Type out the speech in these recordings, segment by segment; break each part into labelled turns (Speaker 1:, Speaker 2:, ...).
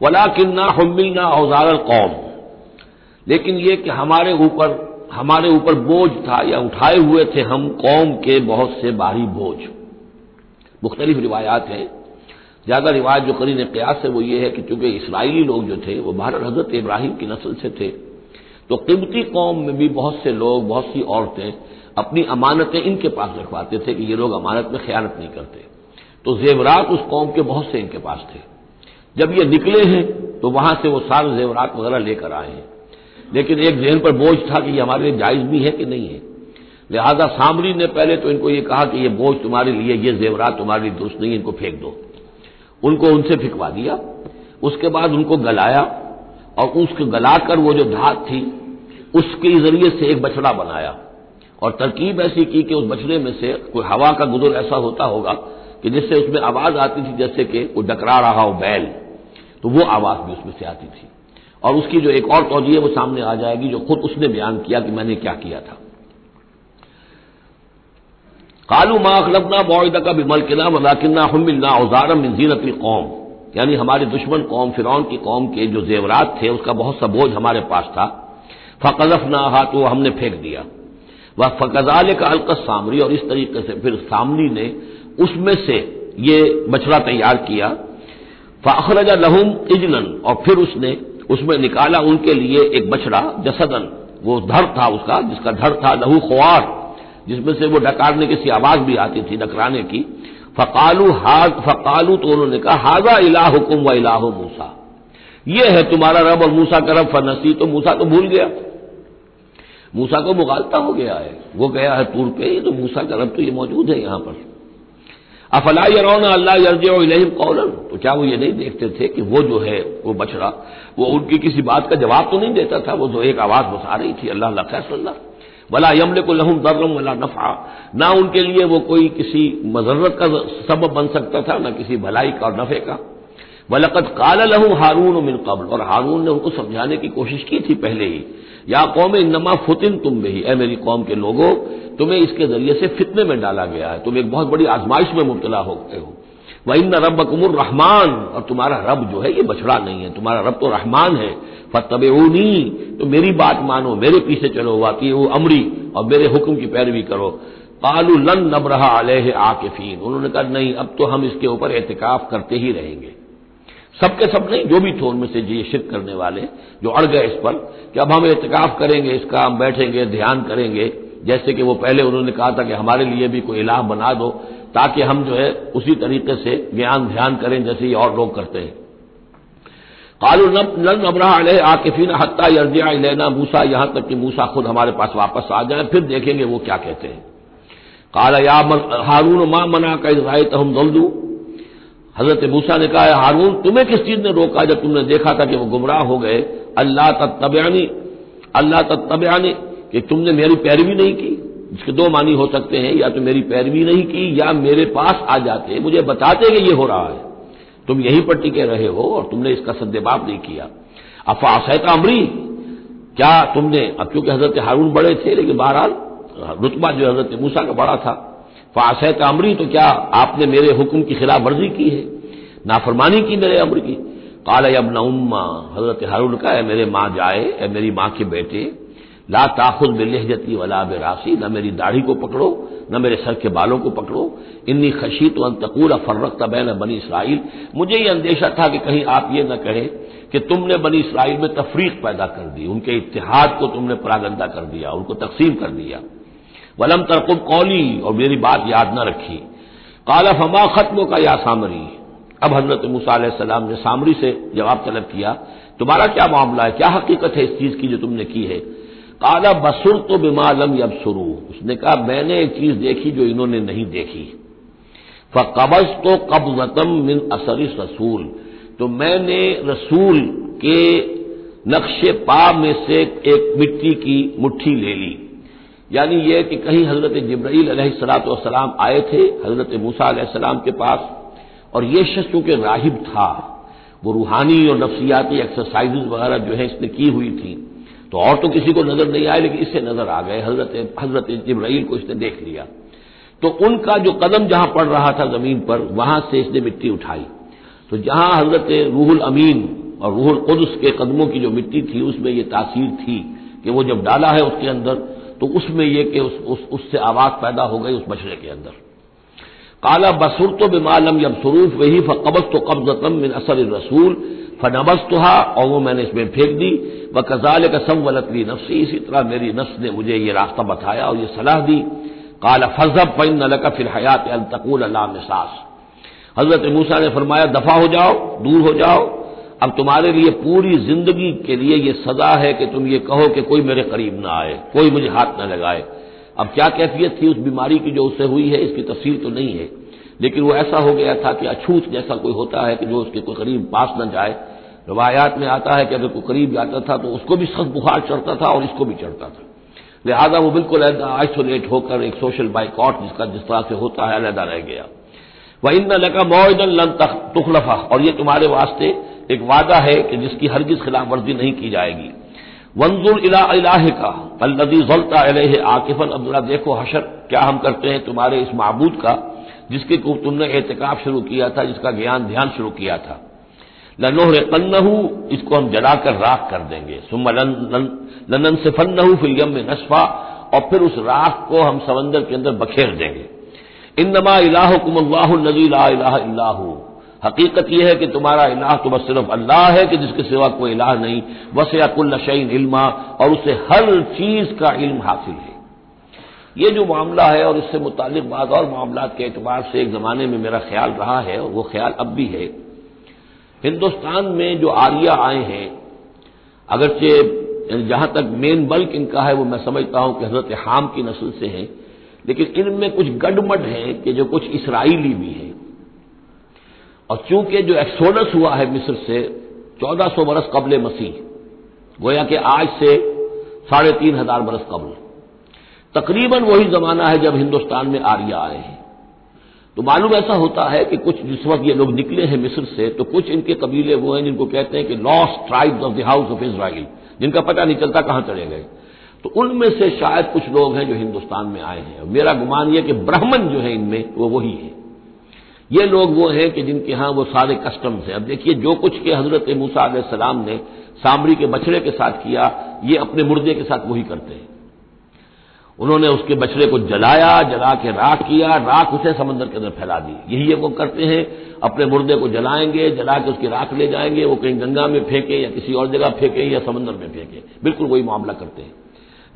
Speaker 1: वला किन्ना हमिलना औज़ार कौम। लेकिन ये कि हमारे ऊपर हमारे ऊपर बोझ था या उठाए हुए थे हम कौम के बहुत से बारी बोझ। मुख्तलिफ़ रिवायात हैं। ज़्यादा रिवायत जो करीन क्यास है वो ये है कि चूँकि इसराइली लोग जो थे, वो भारत हज़रत इब्राहिम की नस्ल से थे तो कीमती कौम में भी बहुत से लोग, बहुत सी औरतें अपनी अमानतें इनके पास रखवाते थे कि ये लोग अमानत में ख्यानत नहीं करते। तो जेवरात उस कौम के बहुत से इनके पास थे। जब ये निकले हैं तो वहाँ से वो सारे जेवरात वगैरह लेकर आए हैं। लेकिन एक जहन पर बोझ था कि ये हमारे लिए जायज़ भी है कि नहीं है। लिहाजा सामरी ने पहले तो इनको ये कहा कि ये बोझ तुम्हारे लिए, ये जेवरात तुम्हारे लिए दुरुस्त नहीं इनको फेंक दो। उनको उनसे फिकवा दिया। उसके बाद उनको गलाया और उसको गलाकर वो जो धात थी, उसके ज़रिए से एक बछड़ा बनाया। और तरकीब ऐसी की कि उस बछड़े में से कोई हवा का गुजर ऐसा होता होगा कि जिससे उसमें आवाज़ आती थी जैसे कि कोई डकरा रहा हो बैल। तो वो आवाज़ भी उसमें से आती थी। और उसकी जो एक और तोजी है, वो सामने आ जाएगी, जो खुद उसने बयान किया कि मैंने क्या किया था। कालू मा अखलबना बौदा का बिमलकिना वलाकिन्ना हमिलना औजारम जीनत कौम। यानी हमारे दुश्मन कौम, फिरौन की कौम के जो जेवरात थे, उसका बहुत सा बोझ हमारे पास था। फ़कजफ ना हा तो हमने फेंक दिया। वह फ़कजाल का अलकस सामरी, और इस तरीके से फिर सामरी ने उसमें से ये बछड़ा तैयार किया। फ़ाखरजा लहुम इजलन और फिर उसने उसमें निकाला उनके लिए एक बछड़ा, जसदन। वो धर था उसका, जिसका धर था लहू खुआर जिसमें से वो डकारने की सी आवाज़ भी आती थी, डकराने की। फ़कालू हाज फ़कालू तो उन्होंने कहा, हाजा इलाह हुकुम व इलाह मूसा। ये है तुम्हारा रब और मूसा का रब, फनसी। तो मूसा तो भूल गया। मूसा को मुगालता हो गया है। वो गया है तूर पे तो मूसा का रब तो ये मौजूद है यहाँ पर। अफला यरौना अल्लाह यरजम कौलन। तो क्या वो ये नहीं देखते थे कि वो जो है, वो बछड़ा वो उनकी किसी बात का जवाब तो नहीं देता था, वो जो एक आवाज़ बसा रही थी, अल्लाह खैसल्ला वला यमले को लहम दर्रम वला नफा। ना उनके लिए वो कोई किसी मजरत का सबब बन सकता था, ना किसी भलाई का और नफे का। वलकत काला लहू हारून मिन कबल और हारून ने उनको समझाने की कोशिश की थी पहले ही, या कौम नमा फुतिन तुम भी ए मेरी कौम के लोगों, तुम्हें इसके ज़रिए से फितने में डाला गया है, तुम एक बहुत बड़ी आजमाइश में मुबतला हो गए हो। वह इन रब कुमुर रहमान, और तुम्हारा रब जो है ये बछड़ा नहीं है, तुम्हारा रब तो रहमान है। फतबेनी तो मेरी बात मानो, मेरे पीछे चलो वाती वो अमरी, और मेरे हुक्म की पैरवी करो। कालू लन नब रहा अलह आकिफीन। उन्होंने कहा, नहीं, अब तो हम इसके ऊपर एहतिकाफ करते ही रहेंगे। सबके सब नहीं जो भी थे उनमें से ये शिरक करने वाले, जो अड़ गए इस पर, कि अब हम एहतिकाफ करेंगे इसका हम बैठेंगे, ध्यान करेंगे, जैसे कि वो पहले उन्होंने कहा था कि हमारे लिए भी कोई इलाह बना दो, ताकि हम जो है उसी तरीके से ज्ञान, ध्यान करें, जैसे ये और लोग करते हैं। कालू लन अबरा आकिफीन हत्ता यर्जिया लेना मूसा, यहाँ तक कि मूसा खुद हमारे पास वापस आ जाए, फिर देखेंगे वो क्या कहते हैं। काला या हारून माँ मना का इसराइल हम दल्दू हज़रत मूसा ने कहा हारून, तुम्हें किस चीज़ ने रोका जब तुमने देखा था कि वो गुमराह हो गए? अल्लाह तत्तबयानी अल्लाह तत्तबयानी, कि तुमने मेरी पैरवी नहीं की? जिसके दो मानी हो सकते हैं, या तो मेरी पैरवी नहीं की, या मेरे पास आ जाते मुझे बताते कि ये हो रहा है। तुम यहीं पर टिके रहे हो और तुमने इसका सद्देबाब नहीं किया। अफासैत अमरी, क्या तुमने, अब क्योंकि हज़रत हारून बड़े थे, लेकिन बहरहाल, रुतबा जो हज़रत मूसा का बड़ा था फासैत अमरी तो क्या आपने मेरे हुक्म की खिलाफ वर्जी की है? नाफरमानी की मेरे अमर की। काला अब उम्मा, हज़रत हारून का है मेरे माँ जाए, ए मेरी माँ के बेटे, ला ताखुद बिलहजती वला बेरासी न मेरी दाढ़ी को पकड़ो, न मेरे सर के बालों को पकड़ो। इन्नी खशी तो अंतकूल फर्रक तबैन बनी इसराइल। मुझे ये अंदेशा था कि कहीं आप ये न कहें कि तुमने बनी इसराइल में तफरीक पैदा कर दी, उनके इतिहाद को तुमने परागंदा कर दिया, उनको तकसीम कर दिया। वलम तरकुब कौली, और मेरी बात याद न रखी। काला फमा खत्म का या सामरी। अब हज़रत मूसा सलाम ने सामरी से जवाब तलब किया, तुम्हारा क्या मामला है? क्या हकीकत है इस चीज़ की जो तुमने की है? काला, बसुर तो बिमालम यब शुरू उसने कहा, मैंने एक चीज़ देखी जो इन्होंने नहीं देखी। फ़कबज तो कबजतम मिन असरी रसूल। तो मैंने रसूल के नक्शे पा में से एक मिट्टी की मुट्ठी ले ली। यानी यह कि कहीं हज़रत जब्राईल सलाम आए थे, हज़रत मूसा के पास, और यह शख्स चूँकि राहिब था, वो रूहानी और नफसियाती एक्सरसाइजेज वगैरह जो है इसने की हुई थी। तो और तो किसी को नज़र नहीं आए लेकिन इससे नज़र आ गए, हज़रत हज़रत जब्राईल को इसने देख लिया। तो उनका जो कदम जहाँ पड़ रहा था ज़मीन पर, वहाँ से इसने मिट्टी उठाई। तो जहाँ हज़रत रूहुल अमीन और रूहुल कुदस के कदमों की जो मिट्टी थी, उसमें यह तासीर थी कि वो जब डाला है उसके अंदर तो उसमें यह कि उस, उस, उससे आवाज़ पैदा हो गई उस बछड़े के अंदर। काला बसुर तो बेमालम जब सरूफ वही फ़कबस तो कब्जतम मिन असर रसूल फनबस तो हा और वो मैंने इसमें फेंक दी। व कजाल का वलतली नफसी इसी तरह मेरी नफ्स ने मुझे ये रास्ता बताया और ये सलाह दी। काला फजब फ़ैन नलका फिर हयात अलतकूल अल्लाह मिसास। हज़रत मूसा ने फरमाया दफ़ा हो जाओ दूर हो जाओ अब तुम्हारे लिए पूरी ज़िंदगी के लिए यह सजा है कि तुम ये कहो कि कोई मेरे करीब ना आए, कोई मुझे हाथ न लगाए। अब क्या कैफियत थी उस बीमारी की जो उससे हुई है? इसकी तफसील तो नहीं है। लेकिन वो ऐसा हो गया था कि अछूत जैसा कोई होता है कि जो उसके कोई करीब पास न जाए। रवायात में आता है कि अगर कोई करीब जाता था तो उसको भी सख्त बुखार चढ़ता था और इसको भी चढ़ता था। लिहाजा वो बिल्कुल आइसोलेट होकर एक सोशल बाइकआउट जिसका जिस तरह से होता है, अलहदा रह गया। वह इन लगा मोदन लन तुखलफा। और ये तुम्हारे वास्ते एक वादा है कि जिसकी हरगिज खिलाफ वर्जी नहीं की जाएगी। वंजुल इला इलाह का अल्लदी जलता अलह आकिफन। अब्दुल्ला, देखो हशर, क्या हम करते हैं तुम्हारे इस महबूद का, जिसके को तुमने एहतिकाफ शुरू किया था, जिसका ज्ञान ध्यान शुरू किया था। लनोहर कन्नहू इसको हम जलाकर राख कर देंगे। सुम लनन से फन्नहू फिलियम में नशफा और फिर उस राख को हम समंदर के अंदर बखेर देंगे। इन नमा इलाह इलाहकुम अल्लाजी ला हकीकत यह है कि तुम्हारा इलाह तो बस सिर्फ़ अल्लाह है कि जिसके सिवा कोई इलाह नहीं। बस या कुल शईन इल्मा, और उसे हर चीज़ का इल्म हासिल है। ये जो मामला है, और इससे मुतालिक बाद और मामला के एतबार से एक जमाने में मेरा ख्याल रहा है वो ख्याल अब भी है। हिंदुस्तान में जो आर्या आए हैं, अगरचे जहाँ तक मेन बल्क इनका है, वो मैं समझता हूँ कि हज़रत हाम की नस्ल से है, लेकिन इनमें कुछ गडमड है कि जो कुछ इसराइली भी है। और चूँकि जो एक्सोडस हुआ है मिस्र से, चौदह सौ बरस कबल मसीह, गोया कि आज से साढ़े तीन हज़ार बरस कबल। तकरीबन वही जमाना है जब हिंदुस्तान में आर्या आए हैं। तो मालूम ऐसा होता है कि कुछ जिस वक्त ये लोग निकले हैं मिस्र से तो कुछ इनके कबीले वो हैं जिनको कहते हैं कि lost tribes of the house of Israel जिनका पता नहीं चलता कहाँ चले गए। तो उनमें से शायद कुछ लोग हैं जो हिंदुस्तान में आए हैं। मेरा गुमान यह कि ब्राह्मण जो है इनमें, वो वही है। ये लोग वो हैं कि जिनके यहाँ वो सारे कस्टम्स हैं। अब देखिए, जो कुछ के हज़रत मूसा सलाम ने सामरी के बछड़े के साथ किया, ये अपने मुर्दे के साथ वही करते हैं। उन्होंने उसके बछड़े को जलाया, जला के राख किया, राख उसे समंदर के अंदर फैला दी। यही ये वो करते हैं। अपने मुर्दे को जलाएँगे, जला के उसकी राख ले जाएँगे, वो कहीं गंगा में फेंके या किसी और जगह फेंके या समंदर में फेंके। बिल्कुल वही मामला करते हैं।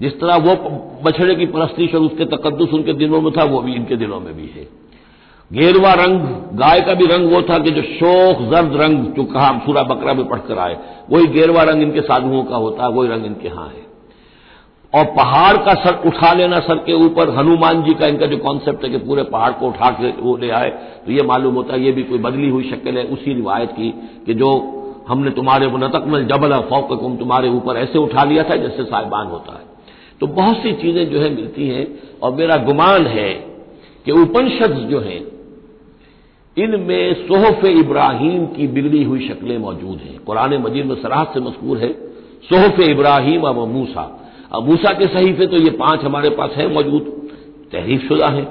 Speaker 1: जिस तरह वो बछड़े की परस्तिश और उसके तकदस उनके दिनों में था, वो भी इनके दिनों में भी है। गेरवा रंग, गाय का भी रंग वो था कि जो शोक, जर्द रंग जो कहा सूरा बकरा में पढ़कर आए, वही गेरवा रंग इनके साधुओं का होता है वही रंग इनके यहाँ है। और पहाड़ का सर उठा लेना सर के ऊपर, हनुमान जी का इनका जो कॉन्सेप्ट है कि पूरे पहाड़ को उठा के वो ले आए तो ये मालूम होता है ये भी कोई बदली हुई शक्ल है, उसी रिवायत की कि जो हमने तुम्हारे नतकमल जबल फौक तुम्हारे ऊपर ऐसे उठा लिया था जैसे साहिबान होता है। तो बहुत सी चीज़ें जो है मिलती हैं, और मेरा गुमान है कि उपनिषद जो है इनमें सोहफ इब्राहिम की बिगड़ी हुई शक्लें मौजूद हैं। कुरान मजीद में सराहत से मशहूर है, सोहफ इब्राहिम अब मूसा। अब मूसा के सहीफे तो ये पाँच हमारे पास है मौजूद तहरीफ शुदा है।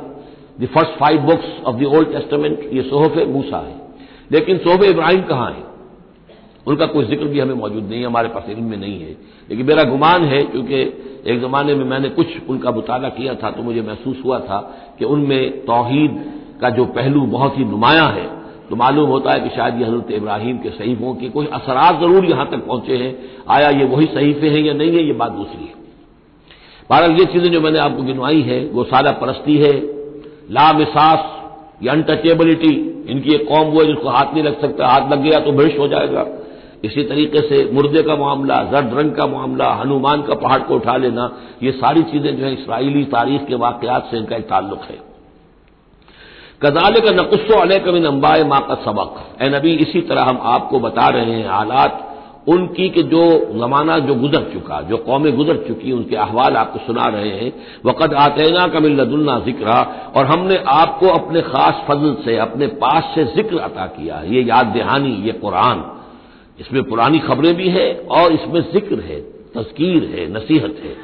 Speaker 1: The first five books of the old Testament ये सोहफ मूसा है। लेकिन सोहफ इब्राहिम कहाँ है? उनका कोई ज़िक्र भी हमें मौजूद नहीं है, हमारे पास इल्म में नहीं है। लेकिन मेरा गुमान है, क्योंकि एक जमाने में मैंने कुछ उनका मुताला किया था तो मुझे महसूस हुआ था कि उनमें तोहीद का जो पहलू बहुत ही नुमाया है तो मालूम होता है कि शायद ये हज़रत इब्राहिम के सहीफों के कोई असरात ज़रूर यहाँ तक पहुँचे हैं। आया ये वही सहीफे हैं या नहीं है, ये बात दूसरी है। बहरहाल ये चीज़ें जो मैंने आपको गिनवाई है, वो सादा परस्ती है। लामिसास या अनटचेबिलिटी इनकी एक कौम वो है जिसको हाथ नहीं लग सकता, हाथ लग गया तो भ्रष्ट हो जाएगा। इसी तरीके से मुर्दे का मामला, जर्द रंग का मामला, हनुमान का पहाड़ को उठा लेना, ये सारी चीज़ें जो है इसराइली तारीख के वाकयात से इनका एक ताल्लुक है। कदाल का नकुस्सो अलह कमिन अम्बाए माँ का सबक। ए नबी, इसी तरह हम आपको बता रहे हैं हालात उनकी के जो जमाना जो गुजर चुका, जो कौमें गुजर चुकी उनके अहवाल आपको सुना रहे हैं। वक़द आतना का मिल्लदुल्ना ज़िक्र, और हमने आपको अपने खास फजल से, अपने पास से ज़िक्र अता किया ये याद दहानी, ये कुरान। इसमें पुरानी खबरें भी हैं और इसमें ज़िक्र है तस्कीर है, नसीहत है।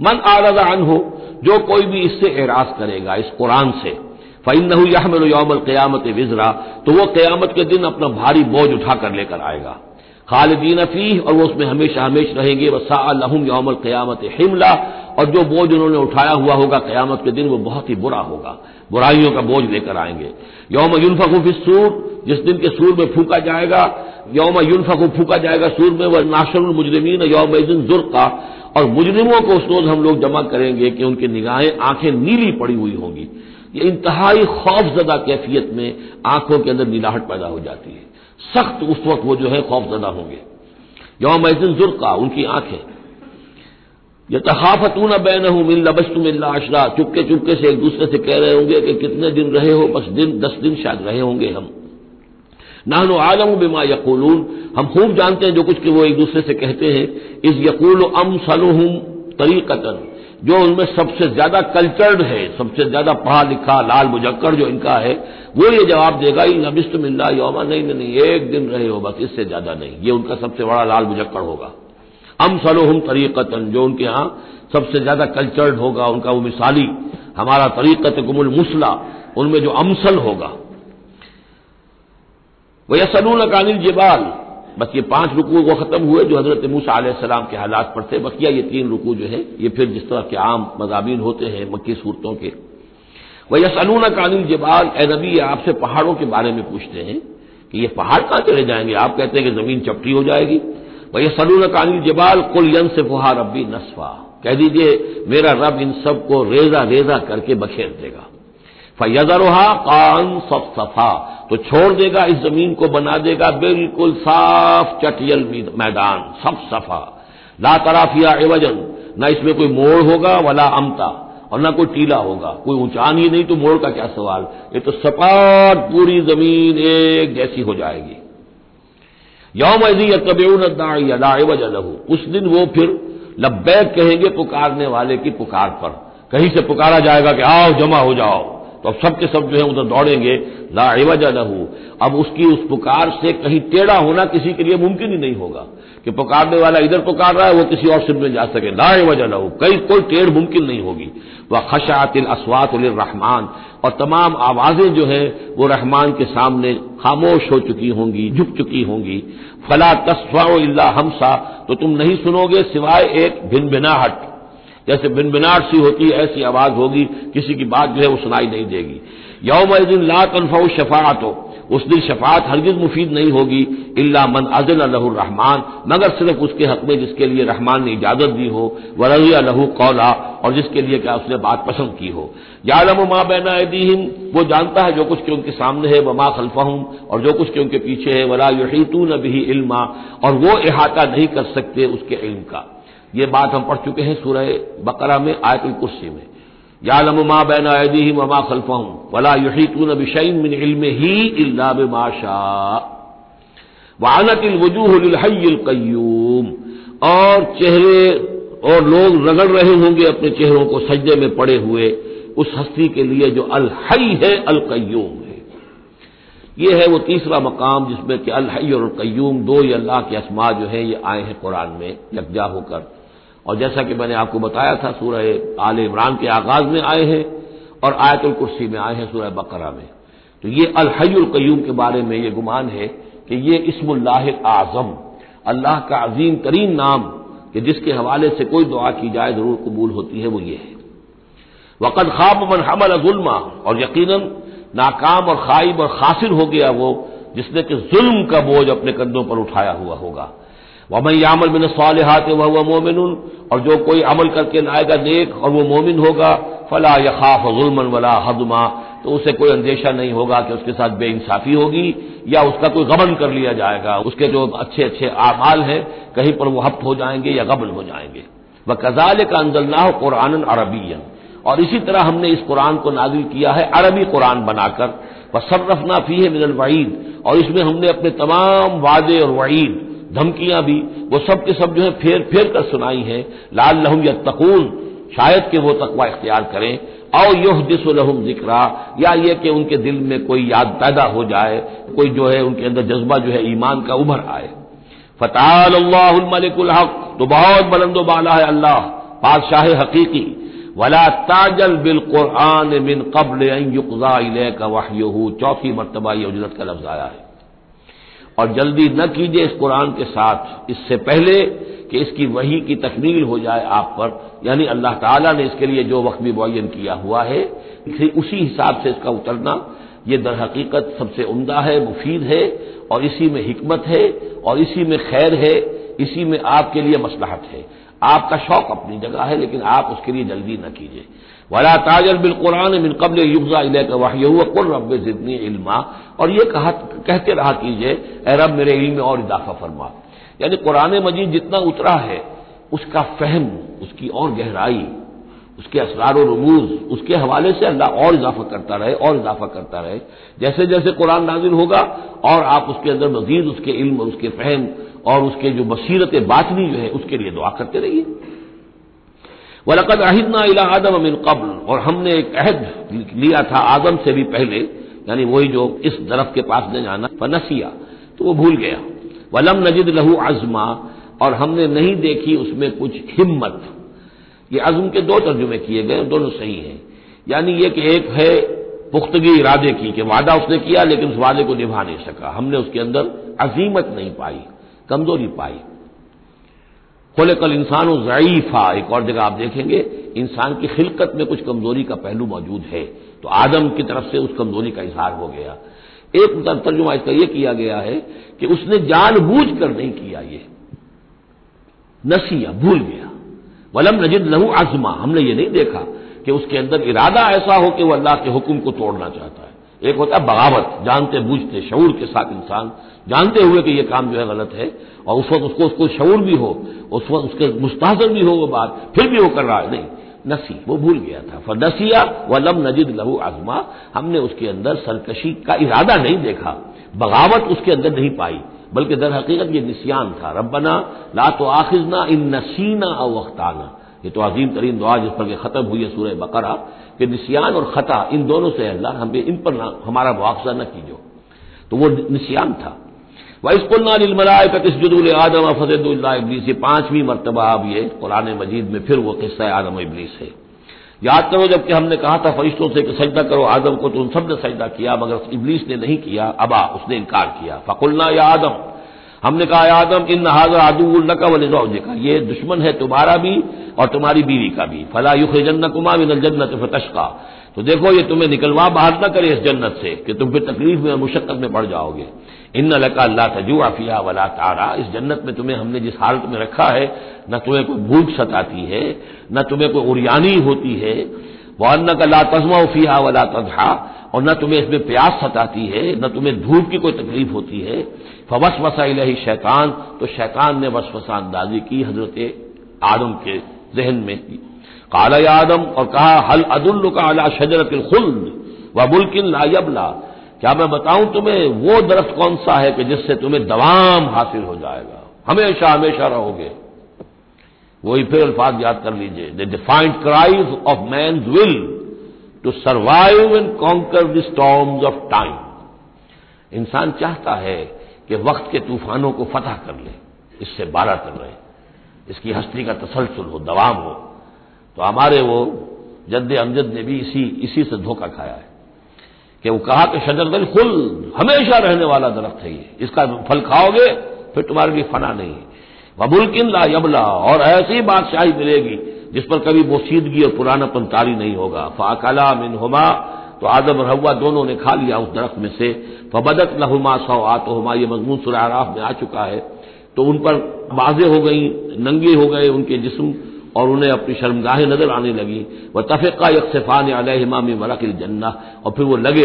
Speaker 1: मन आरदान हो जो कोई भी इससे एराज करेगा, इस कुरान से फ़ैन यहमल यौमल क़यामत विजरा तो वह क़यामत के दिन अपना भारी बोझ उठाकर लेकर आएगा खालिदीन फ़ी और वो उसमें हमेशा हमेश रहेंगे वसा लहम यौमल क़यामत हिमला और जो बोझ उन्होंने उठाया हुआ होगा क़यामत के दिन वो बहुत ही बुरा होगा बुराइयों का बोझ लेकर आएँगे यौम यूनफकूफी सूर जिस दिन के सूर में फूका जाएगा यौम यूनफकू फूका जाएगा सूर में वह नाशर मुजरमीन यौम जुर का और मुजरिमों को उस रोज हम लोग जमा करेंगे कि उनकी निगाहें आँखें नीली पड़ी हुई होंगी ये इंतहाई खौफजदा कैफियत में आँखों के अंदर नीलाहट पैदा हो जाती है। सख्त उस वक्त वो जो है खौफजदा होंगे। यौम जुर का उनकी आँखें। यतहाफतून बैन हूँ मिल लबस्तुम अशरा। चुपके चुपके से एक दूसरे से कह रहे होंगे कि कितने दिन रहे हो? बस दिन, दस दिन शायद रहे होंगे हम। नाहनो आलम बिमा यकूलून। हम खूब जानते हैं जो कुछ कि वो एक दूसरे से कहते हैं। इस यकूल अम सलुहम तरीकतन। जो उनमें सबसे ज़्यादा कल्चर्ड है, सबसे ज़्यादा पढ़ा लिखा लाल मुजक्कर जो इनका है, वो ये जवाब देगा इन नबिस्त मिल्ला योमा, नहीं नहीं नहीं, एक दिन रहे हो, बस इससे ज़्यादा नहीं, ये उनका सबसे बड़ा लाल मुजक्कर होगा। अम सलोहम तरीकतन, जो उनके यहाँ सबसे ज़्यादा कल्चर्ड होगा, उनका वो मिसाली, हमारा तरीकत गुमुल मुसला, उनमें जो अमसल होगा। वह सलून कानिल जिबाल बस ये पाँच रुकू वो खत्म हुए जो हज़रत मूसा आसलाम के हालात पर थे। बकिया ये तीन रुकू जो है, ये फिर जिस तरह के आम मजामीन होते हैं मक्की सूरतों के। वह यसलून कानिल जबाल ए नबी आपसे पहाड़ों के बारे में पूछते हैं कि ये पहाड़ कहाँ चले जाएँगे? आप कहते हैं कि ज़मीन चपटी हो जाएगी। वह यसलून कानिल जबाल, कुल यन से फुहा रबी नसफा। कह दीजिए, मेरा रब इन सबको रेजा रेजा करके बखेर देगा। फयजरहा कान सफ सफ़ा तो छोड़ देगा, इस ज़मीन को बना देगा, बिल्कुल साफ़ चटियल मैदान सब सफ़ा ला तराफिया एवजन न इसमें कोई मोड़ होगा, वला अमता, और ना कोई टीला होगा। कोई ऊंचान ही नहीं तो मोड़ का क्या सवाल? ये तो सपाट पूरी ज़मीन एक जैसी हो जाएगी। यौम अजी यतबेउनदावज लहू। उस दिन वो फिर लब्बैक कहेंगे पुकारने वाले की पुकार पर। कहीं से पुकारा जाएगा कि आओ, जमा हो जाओ। तो अब सब के सब जो है उधर दौड़ेंगे लावजा लहू। अब उसकी उस पुकार से कहीं टेढ़ा होना किसी के लिए मुमकिन ही नहीं होगा कि पुकारने वाला इधर पुकार रहा है, वो किसी और सिर में जा सके। लावजा लहू, कहीं कोई टेढ़ मुमकिन नहीं होगी। वह खशातिल रहमान, और तमाम आवाज़ें जो है, वो रहमान के सामने खामोश हो चुकी होंगी, झुक चुकी होंगी। फला तस्वा हमसा तो तुम नहीं सुनोगे सिवाय एक भिन भिनाहट जैसे बिनबिनाट सी होती है, ऐसी आवाज़ होगी, किसी की बात जो है वो सुनाई नहीं देगी। यौम दिन ला तनफा शफात हो उस दिन शफात हरगिज मुफीद नहीं होगी, इल्ला मन अजल रहमान, मगर सिर्फ़ उसके हक में जिसके लिए रहमान ने इजाज़त दी हो वरजिया लहू कौला, और जिसके लिए क्या उसने बात पसंद की हो। यालम माँ बैना एदीहिम वो जानता है जो कुछ के उनके सामने है, वमा खलफाहूं और जो कुछ के उनके पीछे है, वला युहीतू न भी इल्मा, और वो अहाता नहीं कर सकते उसके इल्म का। ये बात हम पढ़ चुके हैं सूरह बकरा में, आयतुल कुर्सी में। यालम मा बैन अदी वमा खलफहम, वला युहीतून बिशैन मिन इल्म ही इल्ला बिमाशा वानतिल वजूहल कयूम और चेहरे और लोग रगड़ रहे होंगे अपने चेहरों को सजदे में पड़े हुए उस हस्ती के लिए जो अल हई है, अल कयूम है। ये है वो तीसरा मकाम जिसमें कि अल हई और कयूम दो ही अल्लाह के असमा जो है, ये आए हैं कुरान में, यकजा होकर। और जैसा कि मैंने आपको बताया था, सूरह आल इमरान के आगाज़ में आए हैं और आयतुल कुर्सी में आए हैं सूरह बकरा में। तो ये अलहयुल कयूम के बारे में ये गुमान है कि ये इसमुल्लाह आज़म, अल्लाह का अजीम तरीन नाम कि जिसके हवाले से कोई दुआ की जाए, ज़रूर कबूल होती है, वो ये है। वक़द खाब मन हमल जुल्मा, और यकीन नाकाम और खाइब और खासिर हो गया वो, जिसने कि जुल्म का बोझ अपने कंधों पर उठाया हुआ होगा। वमन यामल बिन सालहात वह हुआ मोमिन और जो कोई अमल करके लाएगा नेक और वो मोमिन होगा, फला यखाफ जुल्मन वला हदमा तो उसे कोई अंदेशा नहीं होगा कि उसके साथ बेइंसाफी होगी, या उसका कोई गबन कर लिया जाएगा। उसके जो अच्छे अच्छे आमाल हैं, कहीं पर वो हफ्त हो जाएँगे या गबन हो जाएँगे। वह कजाल का अंजल्ला कुरान अरबियन। और इसी तरह हमने इस कुरान को नाजिल किया है, अरबी कुरान बनाकर। वह सर्रफना फ़ी है मिनल वईद। और इसमें हमने अपने तमाम वादे और वईद धमकियाँ भी, वो सब के सब जो है फेर फेर कर सुनाई हैं। लाल लहम या तकून शायद कि वो तकवा इख्तियार करें। और युह दिसलहम जिक्रा, या ये कि उनके दिल में कोई याद पैदा हो जाए, कोई जो है उनके अंदर जज्बा जो है ईमान का उभर आए। फताल अल्लाहमलिकुल हक तो बहुत बुलंदो बाला है अल्लाह, बादशाह हकीकी। वला ताजल बिल कुरान मिन कबल युकजा का वाह्यू चौथी मरतबा ये उजरत का लफ्ज आया है। और जल्दी न कीजिए इस कुरान के साथ। इससे पहले कि इसकी वही की तकमील हो जाए आप पर। यानी अल्लाह ताला ने इसके लिए जो वक्त भी मुन किया हुआ है उसी हिसाब से इसका उतरना, ये दर हकीकत सबसे उमदा है, मुफीद है, और इसी में हिकमत है, और इसी में खैर है, इसी में आपके लिए मसलहत है। आपका शौक अपनी जगह है, लेकिन आप उसके लिए जल्दी न कीजिए। वला ताजल बिल कुरान मिन कबल युगजा का वाह्य, हुआ कुल रब जितनी इल्मा। और ये कहा कहते रहा कीजिए ए रब, मेरे इल्म में और इजाफा फरमा। यानी कुरान मजीद जितना उतरा है, उसका फहम, उसकी और गहराई, उसके असरार रमूज, उसके हवाले से अल्लाह और इजाफा करता रहे, और इजाफा करता रहे। जैसे जैसे कुरान नाजिल होगा, और आप उसके अंदर मजीद, उसके इल्म, उसके फहम और उसके जो बसीरत बातनी जो है, उसके लिए दुआ करते रहिए। वलकद अहिदना इला आदम अमिन कबल। और हमने एक अहद लिया था आदम से भी पहले, यानी वही जो इस दरफ के पास न जाना, फनसिया तो वो भूल गया। वलम नजिद लहू अजमा, और हमने नहीं देखी उसमें कुछ हिम्मत। ये अज़म के दो तर्जुमे किए गए, दोनों सही हैं। यानी ये एक है पुख्तगी इरादे की, कि वादा उसने किया, लेकिन उस वादे को निभा नहीं सका। हमने उसके अंदर अजीमत नहीं पाई, कमज़ोरी पाई। खोले कल इंसान ज़यीफा एक और जगह आप देखेंगे, इंसान की खिलकत में कुछ कमज़ोरी का पहलू मौजूद है। तो आदम की तरफ़ से उस कमज़ोरी का इजहार हो गया। एक तर्जुमा इसका यह किया गया है कि उसने जानबूझ कर नहीं किया ये। नसिया भूल गया। वलम नजिद लहू आजमा। हमने ये नहीं देखा कि उसके अंदर इरादा ऐसा हो कि वह अल्लाह के हुक्म को तोड़ना चाहता है। एक होता है बगावत जानते बूझते शऊर के साथ इंसान जानते हुए कि यह काम जो है गलत है, और उस वक्त उसको उसको शऊर भी हो, उस वक्त उसके मुस्ताजर भी हो वो बात, फिर भी वो कर रहा है। नहीं नसी वो भूल गया था। फनसिया वलम नजिद लहू आजमा, हमने उसके अंदर सरकशी का इरादा नहीं देखा, बगावत उसके अंदर नहीं पाई, बल्कि दर हकीकत ये निसियान था। रबना ला तो आखिजना इन नसीना और वक्ताना। ये तो अजीम तरीन दुआ जिस पर खत्म हुई है सूर्य बकरा, कि निसियान और खता इन दोनों से अल्लाह हमें, इन पर हमारा मुआवजा न कीजो तो वो निसियान था। वस्कुल्लामलाकतुल आदम फजदुल्ला इबलीस ये पांचवीं मरतबा अब ये कुरान मजीद में फिर वो किस्सा आदम इबलीस है याद करो जबकि हमने कहा था, फरिश्तों से कि सजदा करो आदम को तो उन सबने सजदा किया, मगर इबलीस ने नहीं किया, अबा उसने इनकार किया। फकुल्ला या आदम, हमने कहा आदम इन हाजा आदुल्ला का वल का ये दुश्मन है तुम्हारा भी और तुम्हारी बीवी का भी। फला युख जन्न कुमा मिनल जन्नत फतश का तो देखो, ये तुम्हें निकलवा बाहर न करे इस जन्नत से कि तुम फिर तकलीफ़ में मुशक्कत में पड़ जाओगे। इन लका अल्लाह तजू आफिया वला तारा। इस जन्नत में तुम्हें हमने जिस हालत में रखा है, न तुम्हें कोई भूख सताती है, न तुम्हें कोई उरियानी होती है। वह अन्न का ला तजमा फिया वला तजहा। और न तुम्हें इसमें प्यास सताती है, न तुम्हें धूप की कोई तकलीफ़ होती है। फवस वसा शैतान। तो शैतान ने वसवसा अंदाजी की हज़रत आदम के जहन में काला आदम, और कहा, हल अदुल्ल का अला शजरत खुल्द व मुल्किन लायबला क्या मैं बताऊँ तुम्हें, वो दरख्त कौन सा है कि जिससे तुम्हें दवाम हासिल हो जाएगा? हमेशा हमेशा रहोगे। वही फिर अल्फाज याद कर लीजिए। The defined cries of man will to survive and conquer the storms of time इंसान चाहता है कि वक्त के तूफानों को फतह कर ले, इससे बारह कर रहे इसकी हस्ती का तसलसल हो, दवाम हो। तो हमारे वो जद्द अमजद ने भी इसी इसी से धोखा खाया है कि वो कहा कि शजरदल खुल, हमेशा रहने वाला दरख्त है ये। इसका फल खाओगे, फिर तुम्हारे लिए फना नहीं है। वबुलकिन ला यबला, और ऐसी बादशाही मिलेगी जिस पर कभी बोसीदगी और पुरानापन तारी नहीं होगा। फाकला मिन हुमा तो आदम और दोनों ने खा लिया उस दरख्त में से। फबदत लहुमा सौ आतोहमा ये मजमून सुराराफ में आ चुका है। तो उन पर वाजे हो गई, नंगे हो गए उनके जिस्म और उन्हें अपनी शर्मगाहें नज़र आने लगी। वह तफिका यकसफान अलहमा में मरकिल जन्ना और फिर वो लगे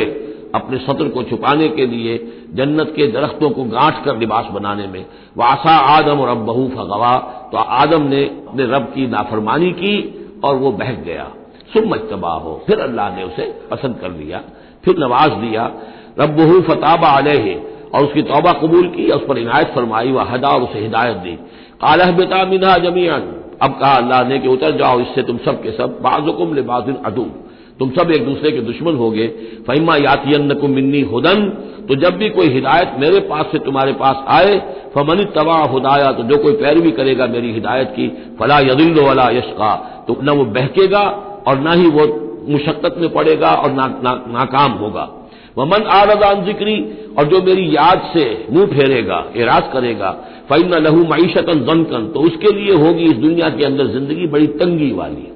Speaker 1: अपने सत्र को छुपाने के लिए, जन्नत के दरख्तों को गांठ कर लिबास बनाने में। आशा आदम और अब बहू फगवा। तो आदम ने अपने रब की नाफरमानी की और वो बहक गया। सुम मजतबा हो फिर अल्लाह ने उसे पसंद कर लिया, फिर नवाज़ दिया। रब बहू फताबा अलह। और उसकी तौबा कबूल की उस पर इनायत फरमाई व हदा और उसे हिदायत दी। कालह बेता मिना ज़मीन अब कहा अल्लाह ने कि उतर जाओ इससे तुम सब के सब बाजुकुम लिबाजिन अदू तुम सब एक दूसरे के दुश्मन हो गए फहिमा यातियन मिन्नी हुदन। तो जब भी कोई हिदायत मेरे पास से तुम्हारे पास आए फमनी तबा हुदाया तो जो कोई पैरवी करेगा मेरी हिदायत की फला यदिल्लो वाला यशका। तो न वो बहकेगा और न ही वो मुशक्कत में पड़ेगा और ना, ना, नाकाम होगा। वमन आरदान जिक्री, और जो मेरी याद से मुँह फेरेगा एराज करेगा फ़ैन लहू मीशतन जनकन तो उसके लिए होगी इस दुनिया के अंदर ज़िंदगी बड़ी तंगी वाली।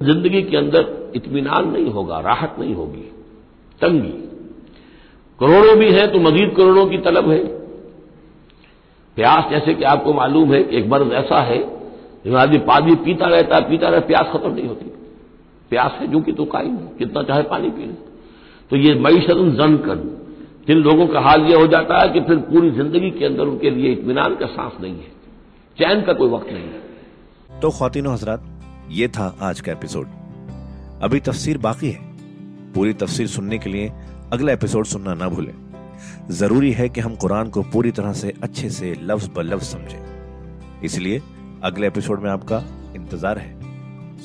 Speaker 1: ज़िंदगी के अंदर इतमान नहीं होगा, राहत नहीं होगी, तंगी। करोड़ों भी हैं तो मजीद करोड़ों की तलब है। प्यास जैसे कि आपको मालूम है एक मर्ज ऐसा है, जो आदमी पानी पीता रहता है, पीता रहता प्यास खत्म नहीं होती। प्यास है जो कि तो कायम कितना चाहे पानी पी ले। तो ये मीशत जन कर जिन लोगों का हाल यह हो जाता है कि फिर पूरी ज़िंदगी के अंदर उनके लिए इतमान का सांस नहीं है। चैन का कोई वक्त नहीं है।
Speaker 2: तो खातिनों हजरात, ये था आज का एपिसोड। अभी तफसीर बाकी है। पूरी तफसीर सुनने के लिए अगला एपिसोड सुनना ना भूलें। ज़रूरी है कि हम कुरान को पूरी तरह से अच्छे से लफ्ज ब लफ्ज समझें। इसलिए अगले एपिसोड में आपका इंतज़ार है।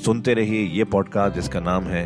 Speaker 2: सुनते रहिए ये पॉडकास्ट जिसका नाम है